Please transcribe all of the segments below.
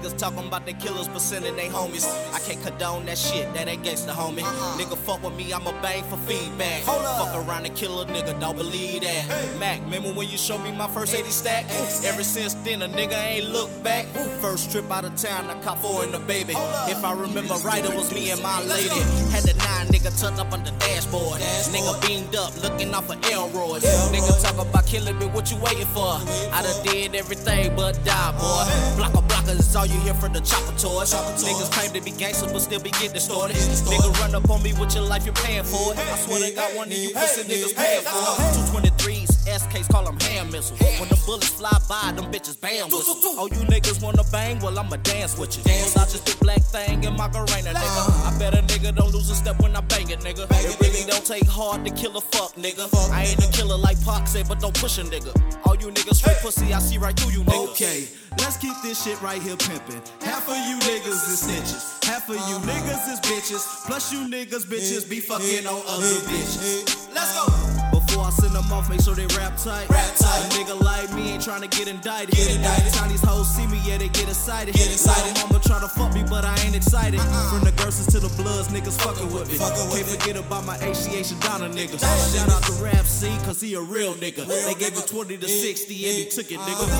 niggas talking about they killers, but sending they homies. I can't condone that shit, that ain't gangsta, homie. Nigga, fuck with me, I'ma bang for feedback. Hold Fuck around and kill a nigga, don't believe that. Mac, remember when you showed me my first 80 stack? Ever since then, a nigga ain't looked back. First trip out of town, I caught four in the baby. If I remember right, it was me and my lady. Had the nine nigga tucked up on the dashboard. Nigga beamed up, looking off of Elroy. Nigga talk about killing me, what you waiting for? I done did everything but die, boy. Blocker blocker is all you hear from the chopper toys. Niggas claim to be gangsters, but still be getting distorted. Nigga run up on me with your life, you're paying for it. I swear they got one of you pussy niggas paying for it. 223s, SKs call them hand missiles. When the bullets fly by, bitches bam whistle. Oh, you niggas wanna bang? Well, I'ma dance with you. Dance out this big black thing in my Macarena, nigga. I bet a nigga don't lose a step when I bang it, nigga. It really don't take hard to kill a fuck, nigga. I ain't a killer like Pac said, but don't push a nigga. All you niggas straight pussy, I see right through you niggas. Okay, let's keep this shit right here pimping. Half of you niggas is snitches, half of you niggas is bitches, plus you niggas bitches be fucking on other bitches. Let's go. Before I send them off, make sure they rap tight. Rap tight. A nigga like me ain't tryna get indicted. Get indicted. Time these hoes see me, yeah, they get excited. Get excited. Little mama try to fuck me, but I ain't excited. Uh-uh. From the Gersons to the Bloods, niggas fucking with me. Fucking with Can't forget about my HCH and Donna nigga. Shout out to Rap C, cause he a real nigga. they gave him 20 to 60 and he took it, nigga.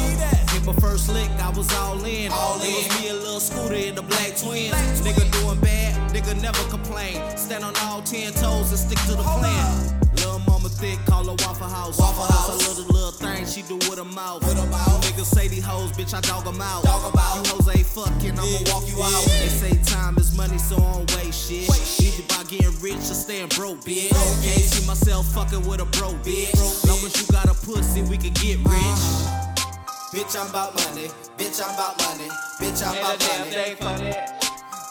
Hit my first lick, I was all in. All it was me and Lil Scooter in the Black Twins. Nigga doing bad, nigga never complain. Stand on all 10 toes and stick to the plan. Lil' mama thick, call her Waffle House. Waffle That's House. a little little thing she do with her mouth. With her mouth. Niggas say these hoes, bitch, I dog 'em out. Dog 'em out. You hoes ain't fucking, I'ma Yeah, walk you out. yeah. They say time is money, so I don't waste shit. Waste Either by getting rich or staying broke, bitch. Broke, Can't see myself fucking with a broke bitch. Broke, Long as you got a pussy, we can get rich. Uh-huh. Bitch, I'm about money. Bitch, I'm about money. Bitch, I'm about money.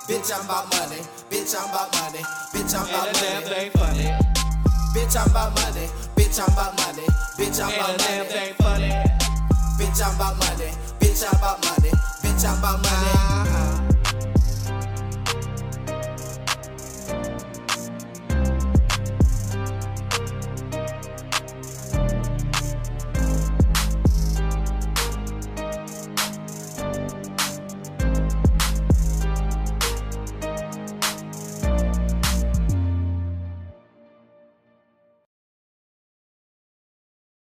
Bitch, I'm about money. Bitch, I'm about money. Bitch, I'm about money. Bitch, I'm about money. Bitch, I'm about money. Bitch, I'm about money. Bitch, I'm about money. Bitch, I'm about money. Bitch, I'm about money.